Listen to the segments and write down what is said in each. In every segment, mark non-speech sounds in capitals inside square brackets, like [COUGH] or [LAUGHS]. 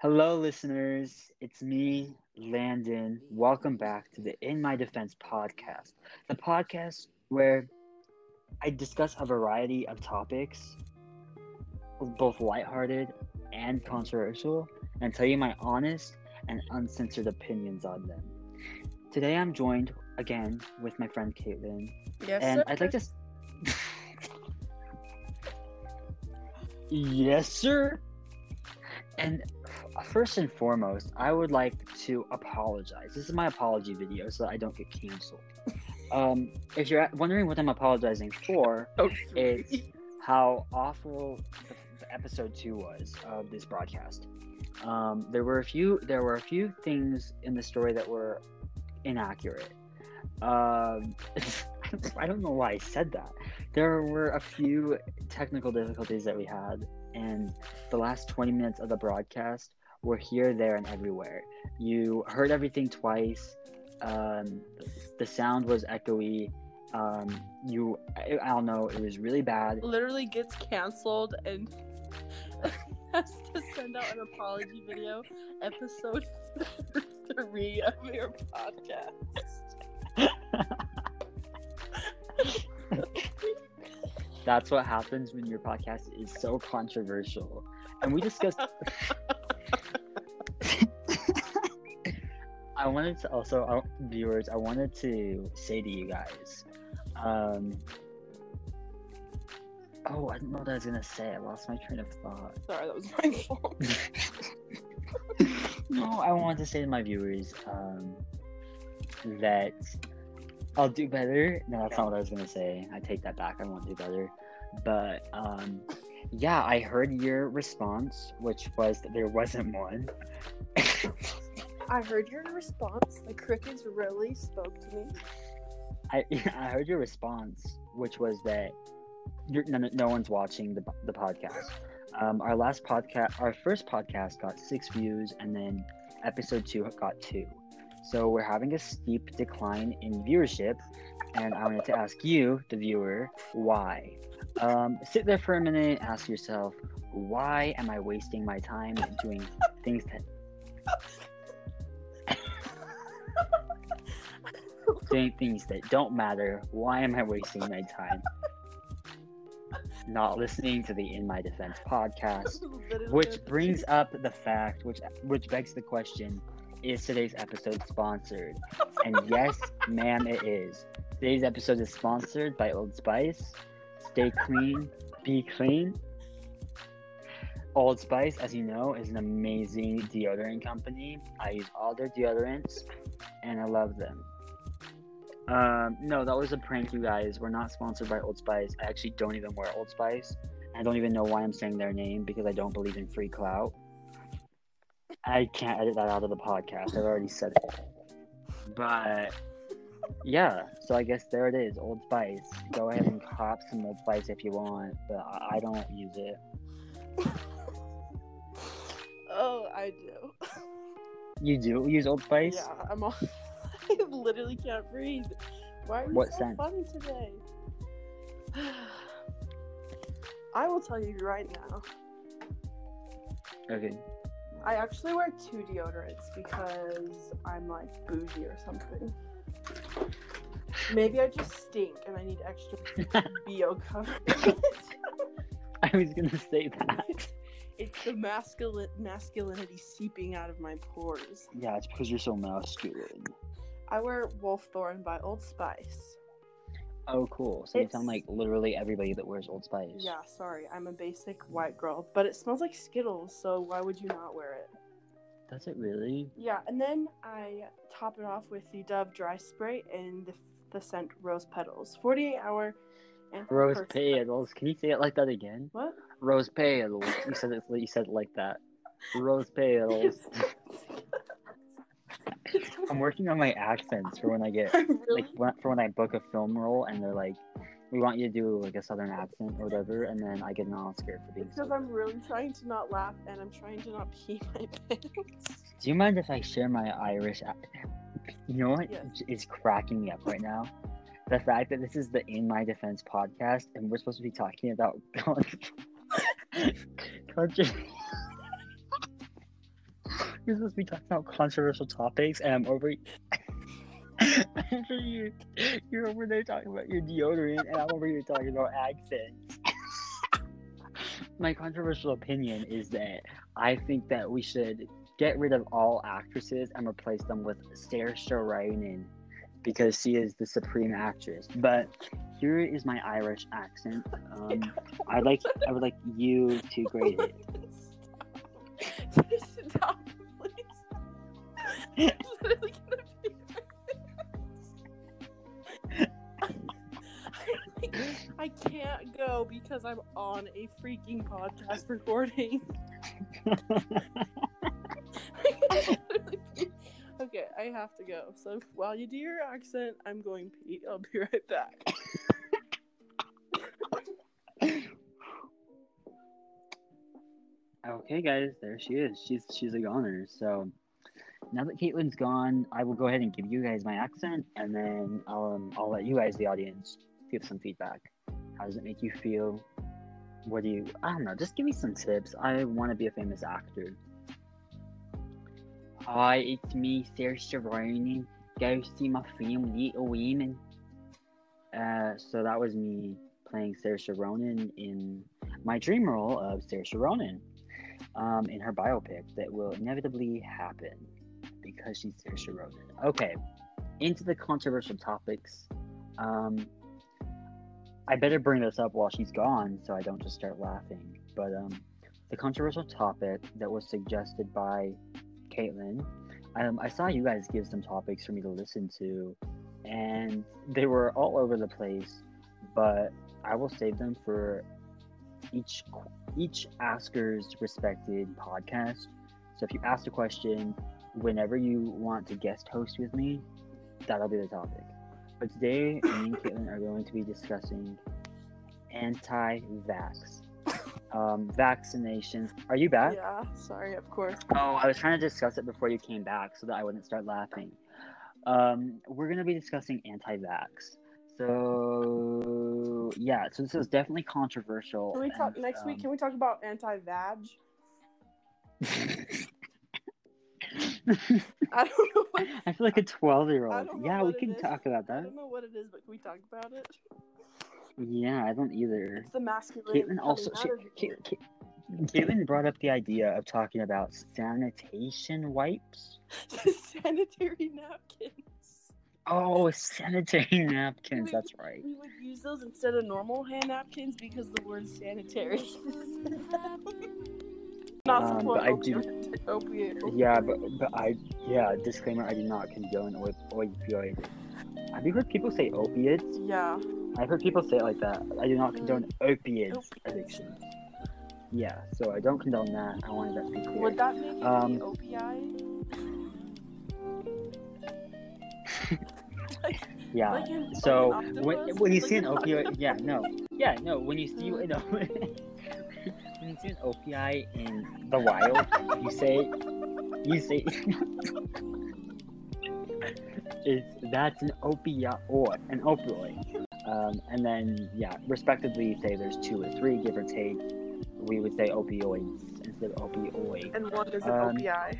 Hello, listeners. It's me, Landon. Welcome back to the In My Defense podcast, the podcast where I discuss a variety of topics, both lighthearted and controversial, and tell you my honest and uncensored opinions on them. Today, I'm joined again with my friend Caitlin, Yes, and sir. I'd like to. [LAUGHS] yes, sir. And first and foremost, I would like to apologize. This is my apology video, so that I don't get canceled. [LAUGHS] Um, if you're wondering what I'm apologizing for, Oh, it's [LAUGHS] how awful the, the episode two was of this broadcast. Um, there were a few. There were a few things in the story that were inaccurate. Um, [LAUGHS] I don't know why I said that. There were a few technical difficulties that we had, and the last 20 minutes of the broadcast were here, there, and everywhere. You heard everything twice. Um, the sound was echoey. Um, you, I, I don't know, it was really bad. literally gets canceled and [LAUGHS] has to send out an apology video. Episode [LAUGHS] three of your podcast. [LAUGHS] That's what happens when your podcast is so controversial. And we discussed. I wanted to also, uh, viewers, I wanted to say to you guys. Um, oh, I don't know what I was gonna say. I lost my train of thought. Sorry, that was my [LAUGHS] fault. [LAUGHS] no, I wanted to say to my viewers um, that I'll do better. No, that's not what I was gonna say. I take that back. I won't do better. But um, yeah, I heard your response, which was that there wasn't one. [LAUGHS] I heard your response. The crickets really spoke to me. I [LAUGHS] I heard your response, which was that no, no one's watching the the podcast. Um, our last podcast, our first podcast got six views, and then episode two got two. So we're having a steep decline in viewership, and I wanted to ask you, the viewer, why. Um, sit there for a minute, ask yourself, why am I wasting my time doing things that doing things that don't matter. Why am I wasting my time not listening to the In My Defense podcast? [LAUGHS] Which brings up the fact, which which begs the question: Is today's episode sponsored? And [LAUGHS] yes, ma'am, it is. Today's episode is sponsored by Old Spice. Stay clean, be clean. Old Spice, as you know, is an amazing deodorant company. I use all their deodorants, and I love them. Um, no, that was a prank, you guys. We're not sponsored by Old Spice. I actually don't even wear Old Spice. I don't even know why I'm saying their name because I don't believe in free clout. I can't edit that out of the podcast. I've already said it. But yeah, so I guess there it is, Old Spice. Go ahead and cop some Old Spice if you want, but I I don't use it. [LAUGHS] Oh, I do. You do use Old Spice? Yeah, I'm all. Literally can't breathe. Why are you What so scent? funny today? [SIGHS] I will tell you right now. Okay. I actually wear two deodorants because I'm like bougie or something. Maybe I just stink and I need extra [LAUGHS] BO coverage. [LAUGHS] I was gonna say that. [LAUGHS] it's the masculine masculinity seeping out of my pores. Yeah, it's because you're so masculine. I wear Wolf Wolfthorn by Old Spice. Oh, cool. So you It's- sound like literally everybody that wears Old Spice. Yeah, sorry, I'm a basic white girl, but it smells like Skittles, so why would you not wear it? Does it really? Yeah, and then I top it off with the Dove dry spray and the, the scent Rose Petals. 48 hour and Rose petals. Can you say it like that again? What? Rose petals. You said it. You said it like that. Rose [LAUGHS] petals. I'm working on my accents for when I get [LAUGHS] really? like when, for when I book a film role and they're like, "We want you to do like a southern accent or whatever," and then I get an Oscar for being. Because. I'm really trying to not laugh and I'm trying to not pee my [LAUGHS] pants. Do you mind if I share my Irish? You know what Yes. is cracking me up right now? The fact that this is the In My Defense podcast and we're supposed to be talking about [LAUGHS] country. You're supposed to be talking about controversial topics, and I'm over. [LAUGHS] you, you're over there talking about your deodorant, and I'm over here talking about accents. [LAUGHS] My controversial opinion is that I think that we should get rid of all actresses and replace them with Saoirse Ronan because she is the supreme actress. But here is my Irish accent. Um, I'd like I would like you to grade it. [LAUGHS] literally gonna be I can't go because I'm on a freaking podcast recording. okay, I have to go. So while you do your accent, I'm going pee. I'll be right back. Okay, guys, there she is. She's she's a goner. So now that Caitlin's gone, I will go ahead and give you guys my accent, and then I'll um, I'll let you guys, the audience, give some feedback. How does it make you feel? What do you? I don't know. Just give me some tips. I want to be a famous actor. Hi, it's me, Saoirse Ronan. Go see my film, Little Women. Uh, so that was me playing Saoirse Ronan in my dream role of Saoirse Ronan um, in her biopic that will inevitably happen because she's Saoirse Ronan. Okay, into the controversial topics. Um, I better bring this up while she's gone so I don't just start laughing. But um, the controversial topic that was suggested by Caitlin, um, I saw you guys give some topics for me to listen to, and they were all over the place. But I will save them for each each asker's respected podcast. So if you ask a question, whenever you want to guest host with me, that'll be the topic. But today, me and Caitlin are going to be discussing anti-vax. Um, vaccinations. Are you back? Yeah, sorry, of course. Oh, I was trying to discuss it before you came back so that I wouldn't start laughing. Um, we're going to be discussing anti-vax. So yeah, so this is definitely controversial. Can we talk and, next week? um, Can we talk about anti-vag? [LAUGHS] [LAUGHS] I don't know. What, I feel like a twelve-year-old. Yeah, we can is. talk about that. I don't know what it is, but can we talk about it? Yeah, I don't either. It's the masculine. Caitlin also, she, Ca- Ca- Caitlin brought up the idea of talking about sanitation wipes. [LAUGHS] sanitary napkins. Oh, sanitary napkins. We- That's right. We would use those instead of normal hand napkins because the word sanitary. [LAUGHS] Not Um, support but I do, opiate. Yeah, but but I yeah. Disclaimer: I do not condone op- opioid. Have you heard people say opiates? Yeah. I've heard people say it like that. I do not condone opiates Opiates. addiction. Yeah, so I don't condone that. I wanted that to be clear. Would that make Um, OPI? [LAUGHS] yeah. Like in, So like an when, when you see an an opioid, yeah, no, yeah, no. When you see you know, [LAUGHS] when you see an OPI in the wild, you say, you say, it's that's an opioid or an opioid, um, and then yeah, respectively, say there's two or three, give or take. We would say opioids instead of opioid. And one is an Um, OPI.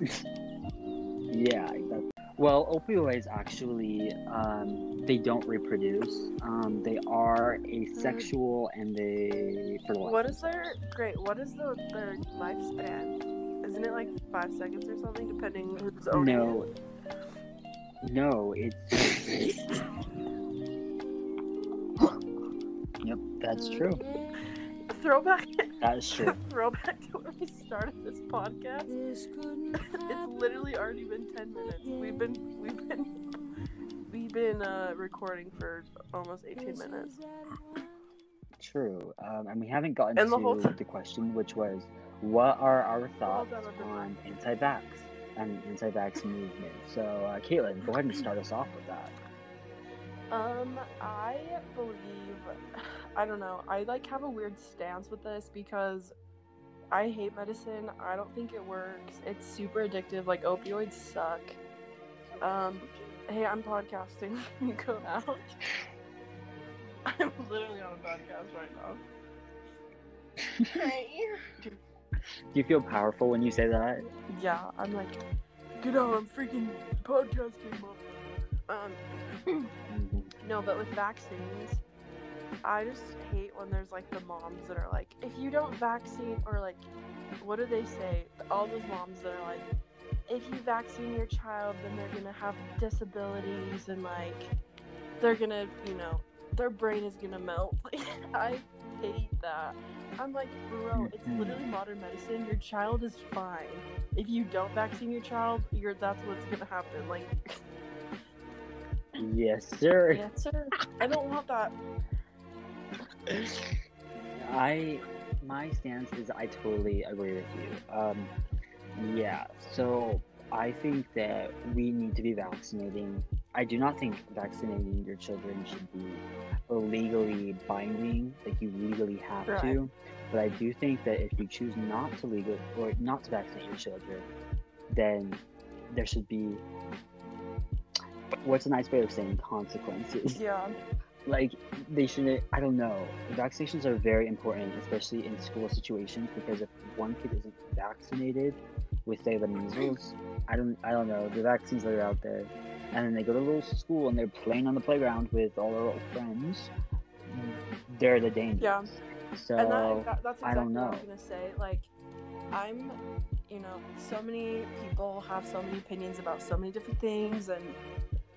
[LAUGHS] Yeah, exactly. Well, opioids actually um, they don't reproduce. Um, they are asexual and they fertilize. What is their great? What is the their lifespan? Isn't it like five seconds or something, depending who's owning No, it? no, it's. [COUGHS] yep, that's true. Throwback. That is true. [LAUGHS] Throwback to when we started this podcast. [LAUGHS] it's literally already been ten minutes. We've been we've been we've been uh, recording for almost eighteen minutes. True. Um, and we haven't gotten And the to whole time- the question, which was, what are our thoughts on, on anti-vax and anti-vax movement? So, uh, Caitlin, go ahead and start us off with that. Um, I believe [SIGHS] I don't know. I like have a weird stance with this because I hate medicine. I don't think it works. It's super addictive. Like opioids suck. Um, hey, I'm podcasting. [LAUGHS] you go out. [LAUGHS] I'm literally on a podcast right now. Hey. Do you feel powerful when you say that? Yeah, I'm like, get out, I'm freaking podcasting, mom. Um, [CLEARS THROAT] Mhm. No, but with vaccines, I just hate when there's like the moms that are like, if you don't vaccine, or like, what do they say? All those moms that are like, if you vaccine your child, then they're gonna have disabilities and like, they're gonna, you know, their brain is gonna melt. [LAUGHS] Like, I hate that. I'm like, bro, it's literally modern medicine. Your child is fine. If you don't vaccine your child, you're that's what's gonna happen. Like, [LAUGHS] Yes, sir. yes, sir. I don't want that. I my stance is I totally agree with you. Um, yeah, so I think that we need to be vaccinating. I do not think vaccinating your children should be legally binding, like you legally have Right. to. But I do think that if you choose not to legal or not to vaccinate your children, then there should be what's a nice way of saying consequences Yeah. like they shouldn't. i don't know vaccinations are very important especially in school situations because if one kid isn't vaccinated with say the measles i don't i don't know the vaccines that are out there and then they go to a little school and they're playing on the playground with all their little friends they're the danger Yeah. so and that, that, that's I don't what I know. was gonna say. Like, I'm, you know, so many people have so many opinions about so many different things and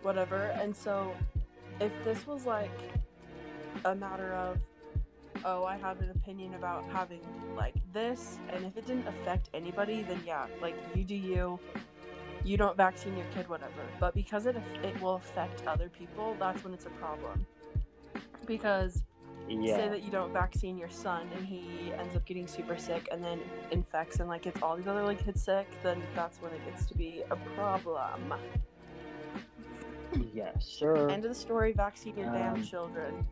whatever. And so, if this was like a matter of, oh, I have an opinion about having like this, and if it didn't affect anybody, then yeah, like you do you. You don't vaccine your kid, whatever. But because it it will affect other people, that's when it's a problem. Because yeah say that you don't vaccine your son and he ends up getting super sick and then infects and like gets all these other like kids sick, then that's when it gets to be a problem. Yeah sure End of the story. Vaccine your damn Um, children.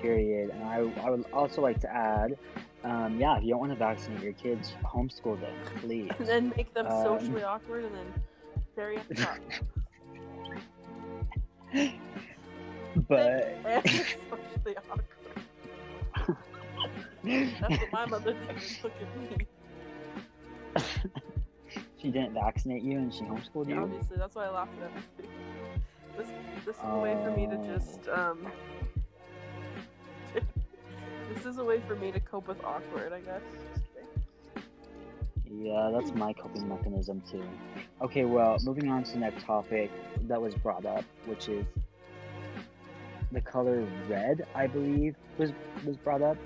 period. And I, I would also like to add, um, yeah, if you don't want to vaccinate your kids, homeschool them, please. And [LAUGHS] then make them um, socially awkward and then bury at the top. [LAUGHS] but socially awkward. [LAUGHS] That's what my mother did. Look at me. She didn't vaccinate you and she homeschooled you. Obviously, that's why I laughed at everything. This this is a way for me to Oh. just um. [LAUGHS] this is a way for me to cope with awkward, I guess. Yeah, that's my coping mechanism too. Okay, well, moving on to the next topic that was brought up, which is the color red. I believe was was brought up.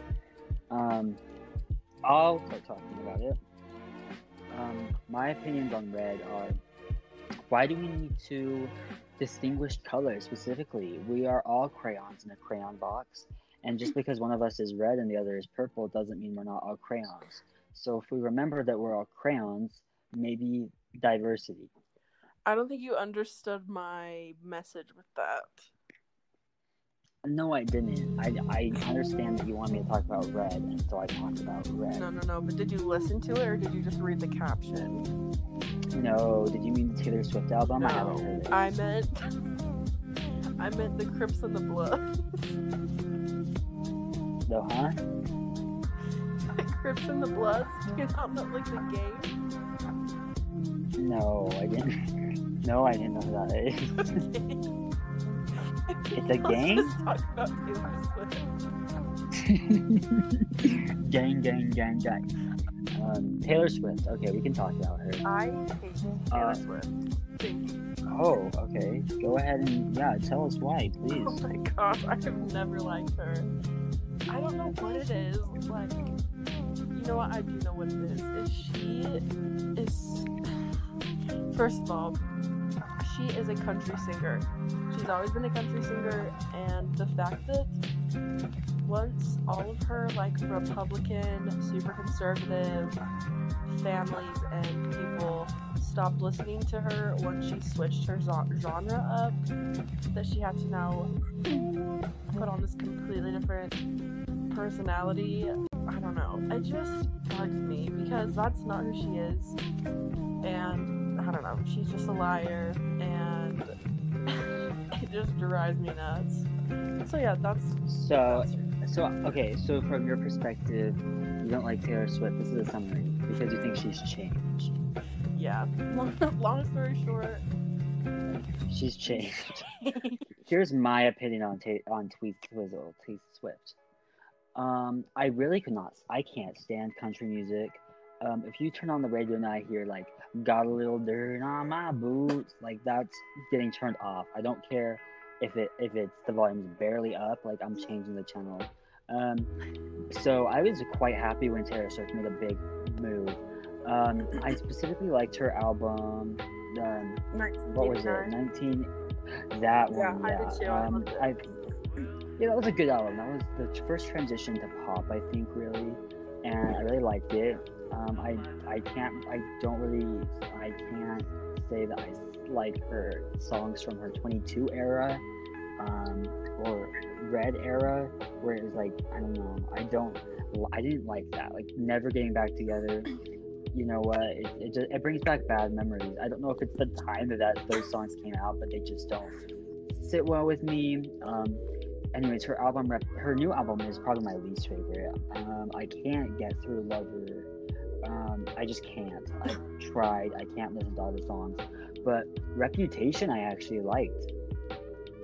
Um, I'll start talking about it. My opinions on red are: why do we need to distinguish colors specifically? We are all crayons in a crayon box, and just hmm. because one of us is red and the other is purple doesn't mean we're not all crayons. So if we remember that we're all crayons, maybe diversity. I don't think you understood my message with that. No, I didn't. I, I understand that you want me to talk about red, and so I talked about red. No, no, no. But did you listen to it or did you just read the caption? No, did you mean the Taylor Swift album? I haven't heard it. I meant. [LAUGHS] I meant the Crips and the Bloods. No, huh? the Crips and the Bloods. You know, not like the game. No, I didn't. [LAUGHS] No, I didn't know who that is. [LAUGHS] It's a [LAUGHS] gang? just talk about Taylor Swift. [LAUGHS] gang, gang, gang, gang. Um, Taylor Swift. Okay, we can talk about her. I hate Taylor Uh, Swift. Thank you. Oh, okay. Go ahead and yeah, tell us why, please. Oh my gosh, I have never liked her. I don't know what it is. Like, you know what? I do know what it is. Is she is [SIGHS] first of all, she is a country singer. She's always been a country singer, and the fact that once all of her like Republican, super conservative families and people stopped listening to her once she switched her genre up, that she had to now put on this completely different personality. I don't know. It just bugs me because that's not who she is. And I don't know. She's just a liar and [LAUGHS] it just drives me nuts. So yeah, that's So, that's so okay, so from your perspective, you don't like Taylor Swift. This is a summary because you think she's changed. Yeah. Long, [LAUGHS] long story short, She's changed. [LAUGHS] Here's my opinion on ta- on Tweet Twizzle, T Swift. Um, I really could not. I can't stand country music. Um, if you turn on the radio and I hear like "Got a little dirt on my boots," like that's getting turned off. I don't care if it if it's the volume's barely up. Like I'm changing the channel. Um, so I was quite happy when Taylor Swift made a big move. Um, I specifically liked her album. Um, what was it? Nineteen. That one. Yeah. too. Um. I. Yeah, that was a good album. That was the first transition to pop, I think, really, and I really liked it. Um, I I can't I don't really I can't say that I like her songs from her 22 era, um, or Red era, where it was like I don't know I don't I didn't like that like never getting back together. You know what? It, it, just, it brings back bad memories. I don't know if it's the time that, that those songs came out, but they just don't sit well with me. Um, anyways, her album, her new album is probably my least favorite. Um, I can't get through Lover. Um, I just can't. I've tried. I can't listen to all the songs. But Reputation, I actually liked.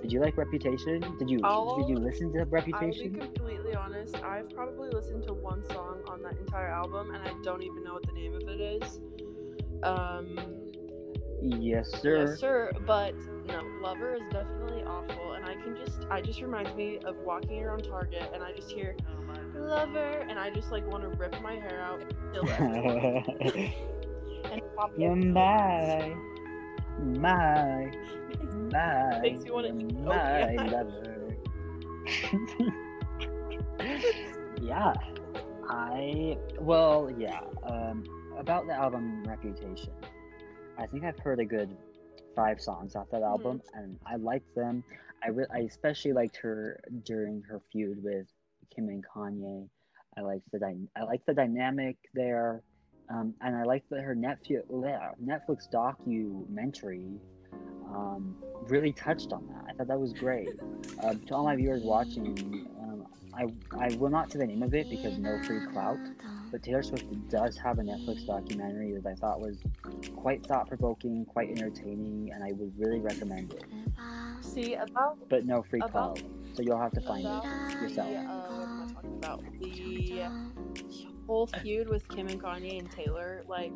Did you like Reputation? Did you I'll- did you listen to Reputation? I'll be completely honest. I've probably listened to one song on that entire album, and I don't even know what the name of it is. Um, Yes, sir. yes, sir. But no, Lover is definitely awful, and I can just, I just reminds me of walking around Target, and I just hear Lover, and I just like want to rip my hair out, and kill it, [LAUGHS] and pop it You're my, my, my, Makes you wanna eat my oatmeal. lover. yeah, I well, yeah. Um, about the album Reputation, I think I've heard a good five songs off that album, and I liked them. I re- I especially liked her during her feud with Kim and Kanye. I liked the dy- I liked the dynamic there, um, and I liked that her Netflix Netflix documentary um, really touched on that. I thought that was great. Uh, to all my viewers watching, um, I I will not say the name of it because no free clout. But Taylor Swift does have a Netflix documentary that I thought was quite thought provoking, quite entertaining, and I would really recommend it. See about But no free About- clout, so you'll have to find about it the, yourself. uh, about? The whole [LAUGHS] feud with Kim and Kanye and Taylor, like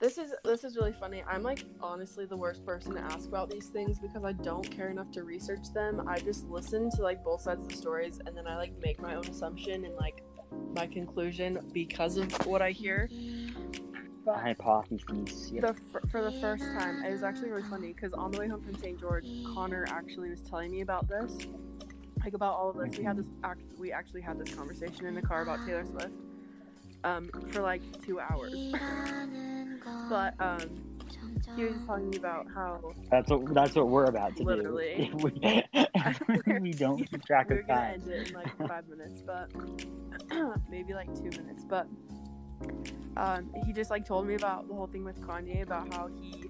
this is this is really funny. I'm like honestly the worst person to ask about these things because I don't care enough to research them. I just listen to like both sides of the stories and then I like make my own assumption and like my conclusion because of what I hear. But Hypotheses. Yep. the f- for the first time, it was actually really funny because on the way home from St. George, Connor actually was telling me about this, like about all of this. We had this act, we actually had this conversation in the car about Taylor Swift, um, for like two hours. [LAUGHS] but um, he was telling me about how That's what that's what we're about to Literally. do. [LAUGHS] If we, [LAUGHS] we don't keep track we were of gonna time. end it in like five minutes, but [CLEARS THROAT] maybe like two minutes. But um, he just like told me about the whole thing with Kanye about how he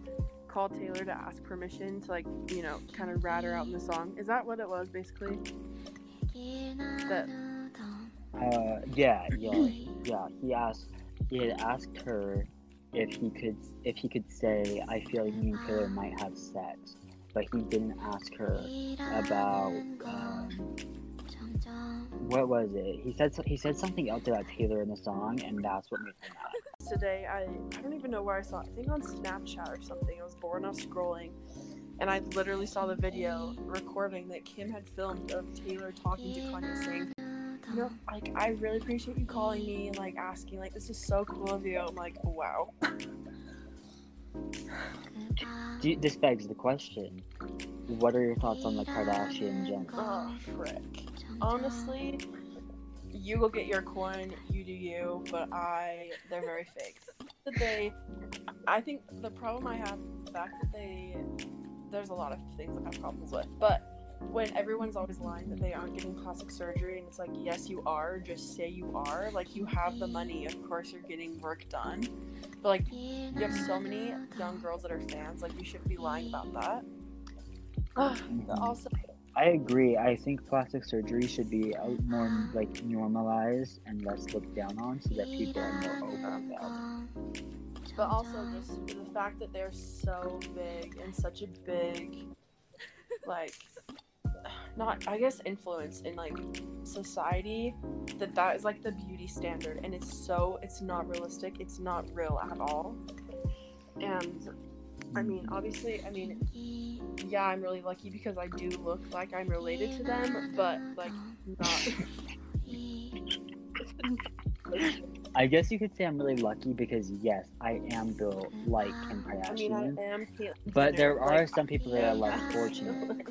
called Taylor to ask permission to like you know kind of rat her out in the song. Is that what it was basically? Uh, yeah, yeah, yeah. He asked, he had asked her if he could, if he could say, "I feel like me and Taylor might have sex," but he didn't ask her about um, what was it. He said he said something else about Taylor in the song, and that's what made him mad. Today I I don't even know where I saw it. I think on Snapchat or something. I was bored enough scrolling. And I literally saw the video recording that Kim had filmed of Taylor talking to Kanye saying, you know, like I really appreciate you calling me and like asking, like this is so cool of you. I'm like, wow. Do you- this begs the question: What are your thoughts on the Kardashian Jenner? Oh frick. Honestly, you go get your corn, you do you, but I they're very fake. That they I think the problem I have is the fact that they there's a lot of things I have problems with, but when everyone's always lying that they aren't getting plastic surgery and it's like yes you are just say you are like you have the money of course you're getting work done but like you have so many young girls that are fans like you shouldn't be lying about that [SIGHS] But also I agree. I think plastic surgery should be more like normalized and less looked down on, so that people are more open about. it. Um, but also just the fact that they're so big and such a big, like, not I guess influence in like society that that is like the beauty standard, and it's so it's not realistic. It's not real at all. And I mean, obviously, I mean, yeah, I'm really lucky because I do look like I'm related to them, but like not. [LAUGHS] I guess you could say I'm really lucky because yes, I am built like Kim I mean, I am. Caitlin But there are like, some people that are less yeah. fortunate.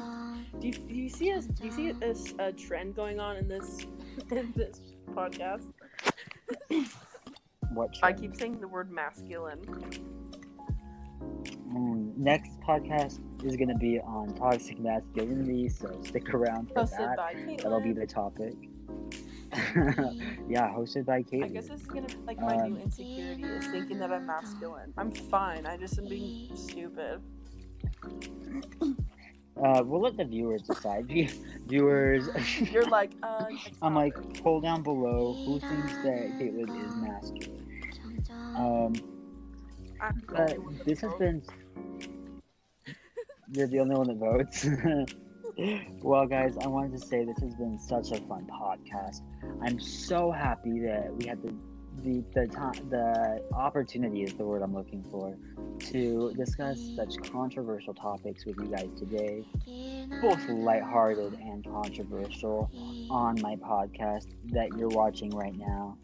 Do you, do you see us? Do you see this uh, trend going on in this in this podcast? What? I keep saying the word masculine. Next podcast is gonna be on toxic masculinity, so stick around for Hosted that. That'll be the topic. [LAUGHS] [LAUGHS] yeah, hosted by Kate. I guess this is gonna be like my Um, new insecurity is thinking that I'm masculine. I'm fine. I just am being stupid. Uh, we'll let the viewers decide. [LAUGHS] Viewers, You're like, uh, I'm like, pull down below who thinks that Caitlin is masculine. Um, but only one that this has been. You're the only one that votes. [LAUGHS] well, guys, I wanted to say this has been such a fun podcast. I'm so happy that we had the the the time the opportunity is the word I'm looking for to discuss such controversial topics with you guys today, both lighthearted and controversial, on my podcast that you're watching right now,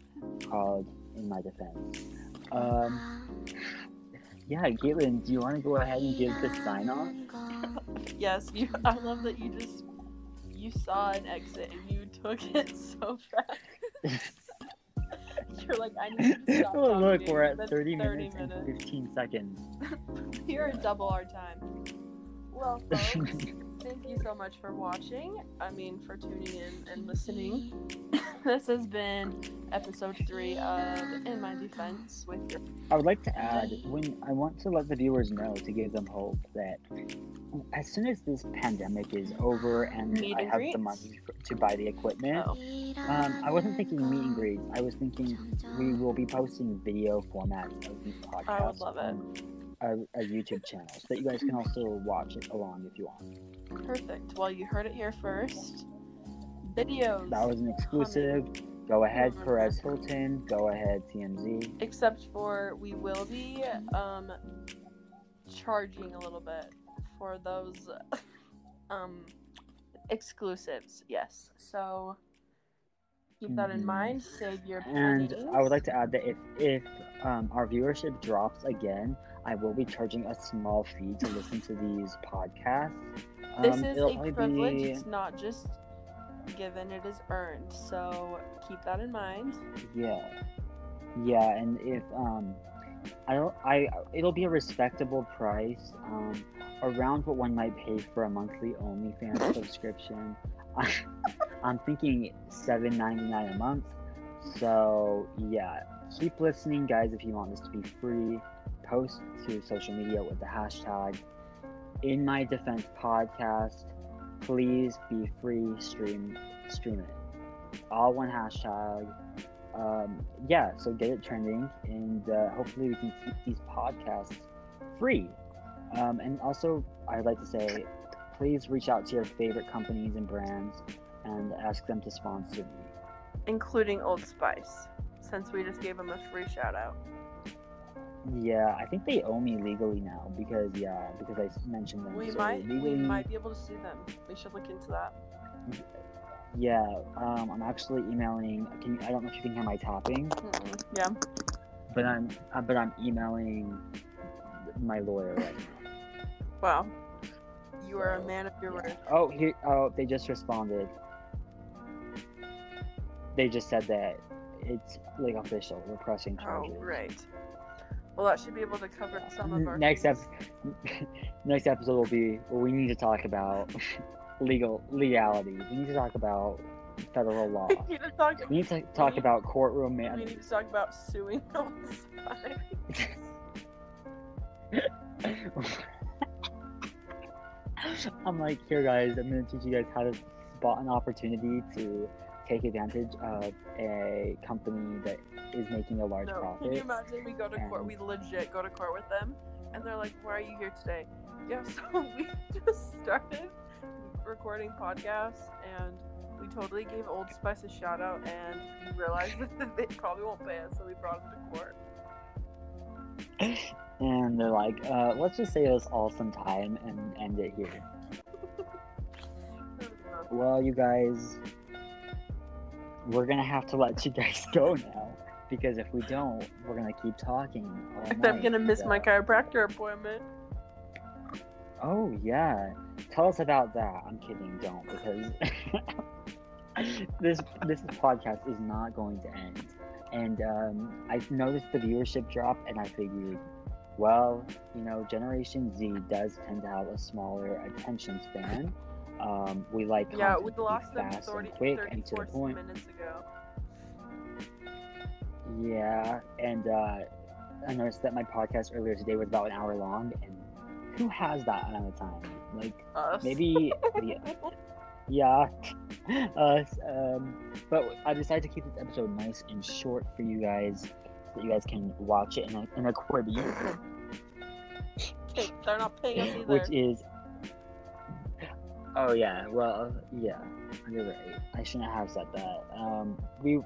called "In My Defense." Um, yeah, Caitlin, do you want to go ahead and give the sign off? Yes, you. I love that you just you saw an exit and you took it so fast. [LAUGHS] You're like, I need to stop. oh, look, we're at 30, 30 minutes, and minutes. 15 seconds. [LAUGHS] You're at double our time. Well, [LAUGHS] folks, thank you so much for watching. I mean, for tuning in and listening. [LAUGHS] this has been episode three of In My Defense with your. I would like to add when I want to let the viewers know to give them hope that as soon as this pandemic is over and Meet I and have the money for, to buy the equipment, Oh, um, I wasn't thinking meet and greets. I was thinking we will be posting video formats of these podcasts I would love it. A, a YouTube channel so that you guys can also watch it along if you want. perfect. Well, you heard it here first. Videos. That was an exclusive. Go ahead. Perez Hilton. Go ahead, TMZ. except for we will be um charging a little bit for those [LAUGHS] um exclusives yes so keep that in Mhm. mind save your And. I would like to add that if if um, our viewership drops again, I will be charging a small fee to listen to these podcasts. Um, this is a privilege be- it's not just given it is earned so keep that in mind Yeah, yeah, and if um, I don't, I it'll be a respectable price, um, around what one might pay for a monthly OnlyFans [LAUGHS] subscription. I, [LAUGHS] I'm thinking seven ninety nine a month. So yeah, keep listening, guys. If you want this to be free, post to social media with the hashtag in my defense podcast. Please be free. Stream, stream it. All one hashtag um, yeah, so get it trending, and uh, hopefully we can keep these podcasts free. Um, and also, I'd like to say, please reach out to your favorite companies and brands and ask them to sponsor me. including old spice since we just gave them a free shout out Yeah, I think they owe me legally now because yeah, because I mentioned them. we so might legally, we might be able to sue them we should look into that Yeah, um, I'm actually emailing. Can you, I don't know if you can hear my tapping, Mm-mm. yeah but I'm uh, but I'm emailing my lawyer right now. wow you are a man of your word Oh, here. Oh, they just responded. They just said that it's like official. We're pressing Oh, charges. right. Well, that should be able to cover some of our next episode. [LAUGHS] next episode will be. Well, we need to talk about [LAUGHS] legal legality. We need to talk about federal [LAUGHS] law. we need to talk. we need to talk need- about courtroom We need to talk about suing on. I'm like, here, guys, I'm gonna teach you guys how to spot an opportunity to take advantage of a company that is making a large No, profit. can you imagine we go to court? We legit go to court with them, and they're like, "Why are you here today?" Yeah, [LAUGHS] so we just started recording podcasts, and we totally gave Old Spice a shout out, and we realized [LAUGHS] that they probably won't pay us, so we brought them to court. [LAUGHS] and they're like, uh, let's just save us all some time and end it here. Well, you guys, we're gonna have to let you guys go now because if we don't, we're gonna keep talking. All I'm gonna miss my chiropractor appointment. Oh yeah, tell us about that. I'm kidding, don't because [LAUGHS] this this podcast is not going to end. And um, I noticed the viewership drop, and I figured, well, you know, Generation Z does tend to have a smaller attention span. Um, we like Yeah, we lost them fast 30, and quick and to the point. minutes ago. Yeah, and uh, I noticed that my podcast earlier today was about an hour long, and who has that amount of time? Like Us. maybe the [LAUGHS] Yeah. [LAUGHS] Us. Um, but I decided to keep this episode nice and short for you guys so that you guys can watch it in a, in a Quibi, Hey, they're not paying us [LAUGHS] either. which is. Oh, yeah. Well, yeah. You're right. I shouldn't have said that. Um, we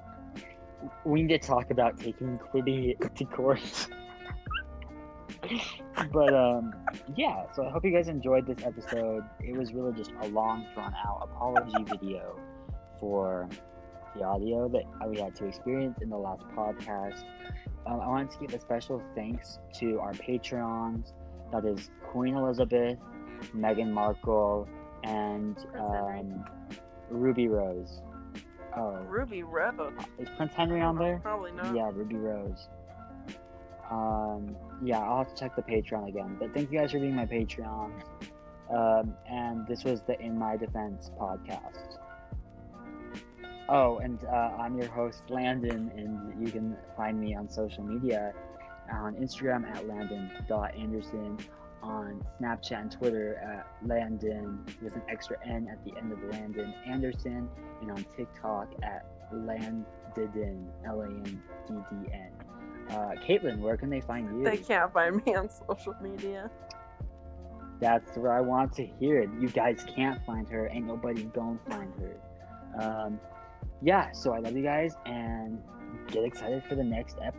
we need to talk about taking Quibi to court. [LAUGHS] but um, yeah. So I hope you guys enjoyed this episode. It was really just a long, drawn out apology video for the audio that we had to experience in the last podcast. Um, I wanted to give a special thanks to our Patreons. That is Queen Elizabeth, Meghan Markle, and um, Ruby Rose. Oh, Ruby Road. is Prince Henry on there? Probably not. Yeah, Ruby Rose. Um, yeah, I'll have to check the Patreon again. But thank you guys for being my Patreons. Um, and this was the In My Defense podcast. Oh, and uh, I'm your host, Landon, and you can find me on social media on Instagram at Landon.Anderson, on Snapchat and Twitter at Landon with an extra N at the end of Landon Anderson, and on TikTok at Landidin, L A N D D N. Uh, Caitlin, where can they find you? They can't find me on [LAUGHS] social media. That's what I want to hear. You guys can't find her. Ain't nobody gonna find her. Um, yeah, so I love you guys and get excited for the next episode.